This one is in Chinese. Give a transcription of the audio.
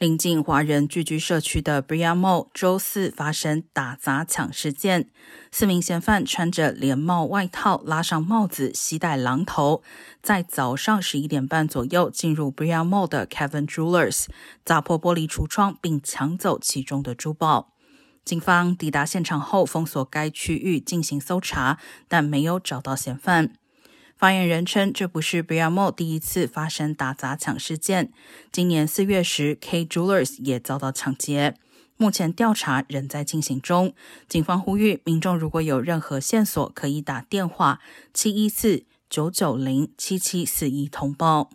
临近华人聚居社区的 Bria Mall 周四发生打砸抢事件，四名嫌犯穿着连帽外套，拉上帽子，携带榔头，在早上十一点半左右进入 Bria Mall 的 Kevin Jewelers，砸破玻璃橱窗，并抢走其中的珠宝。警方抵达现场后，封锁该区域进行搜查，但没有找到嫌犯。发言人称，这不是 Bramo 第一次发生打砸抢事件。今年四月时，K Jewelers 也遭到抢劫。目前调查仍在进行中。警方呼吁民众，如果有任何线索，可以打电话七一四九九零七七四一通报。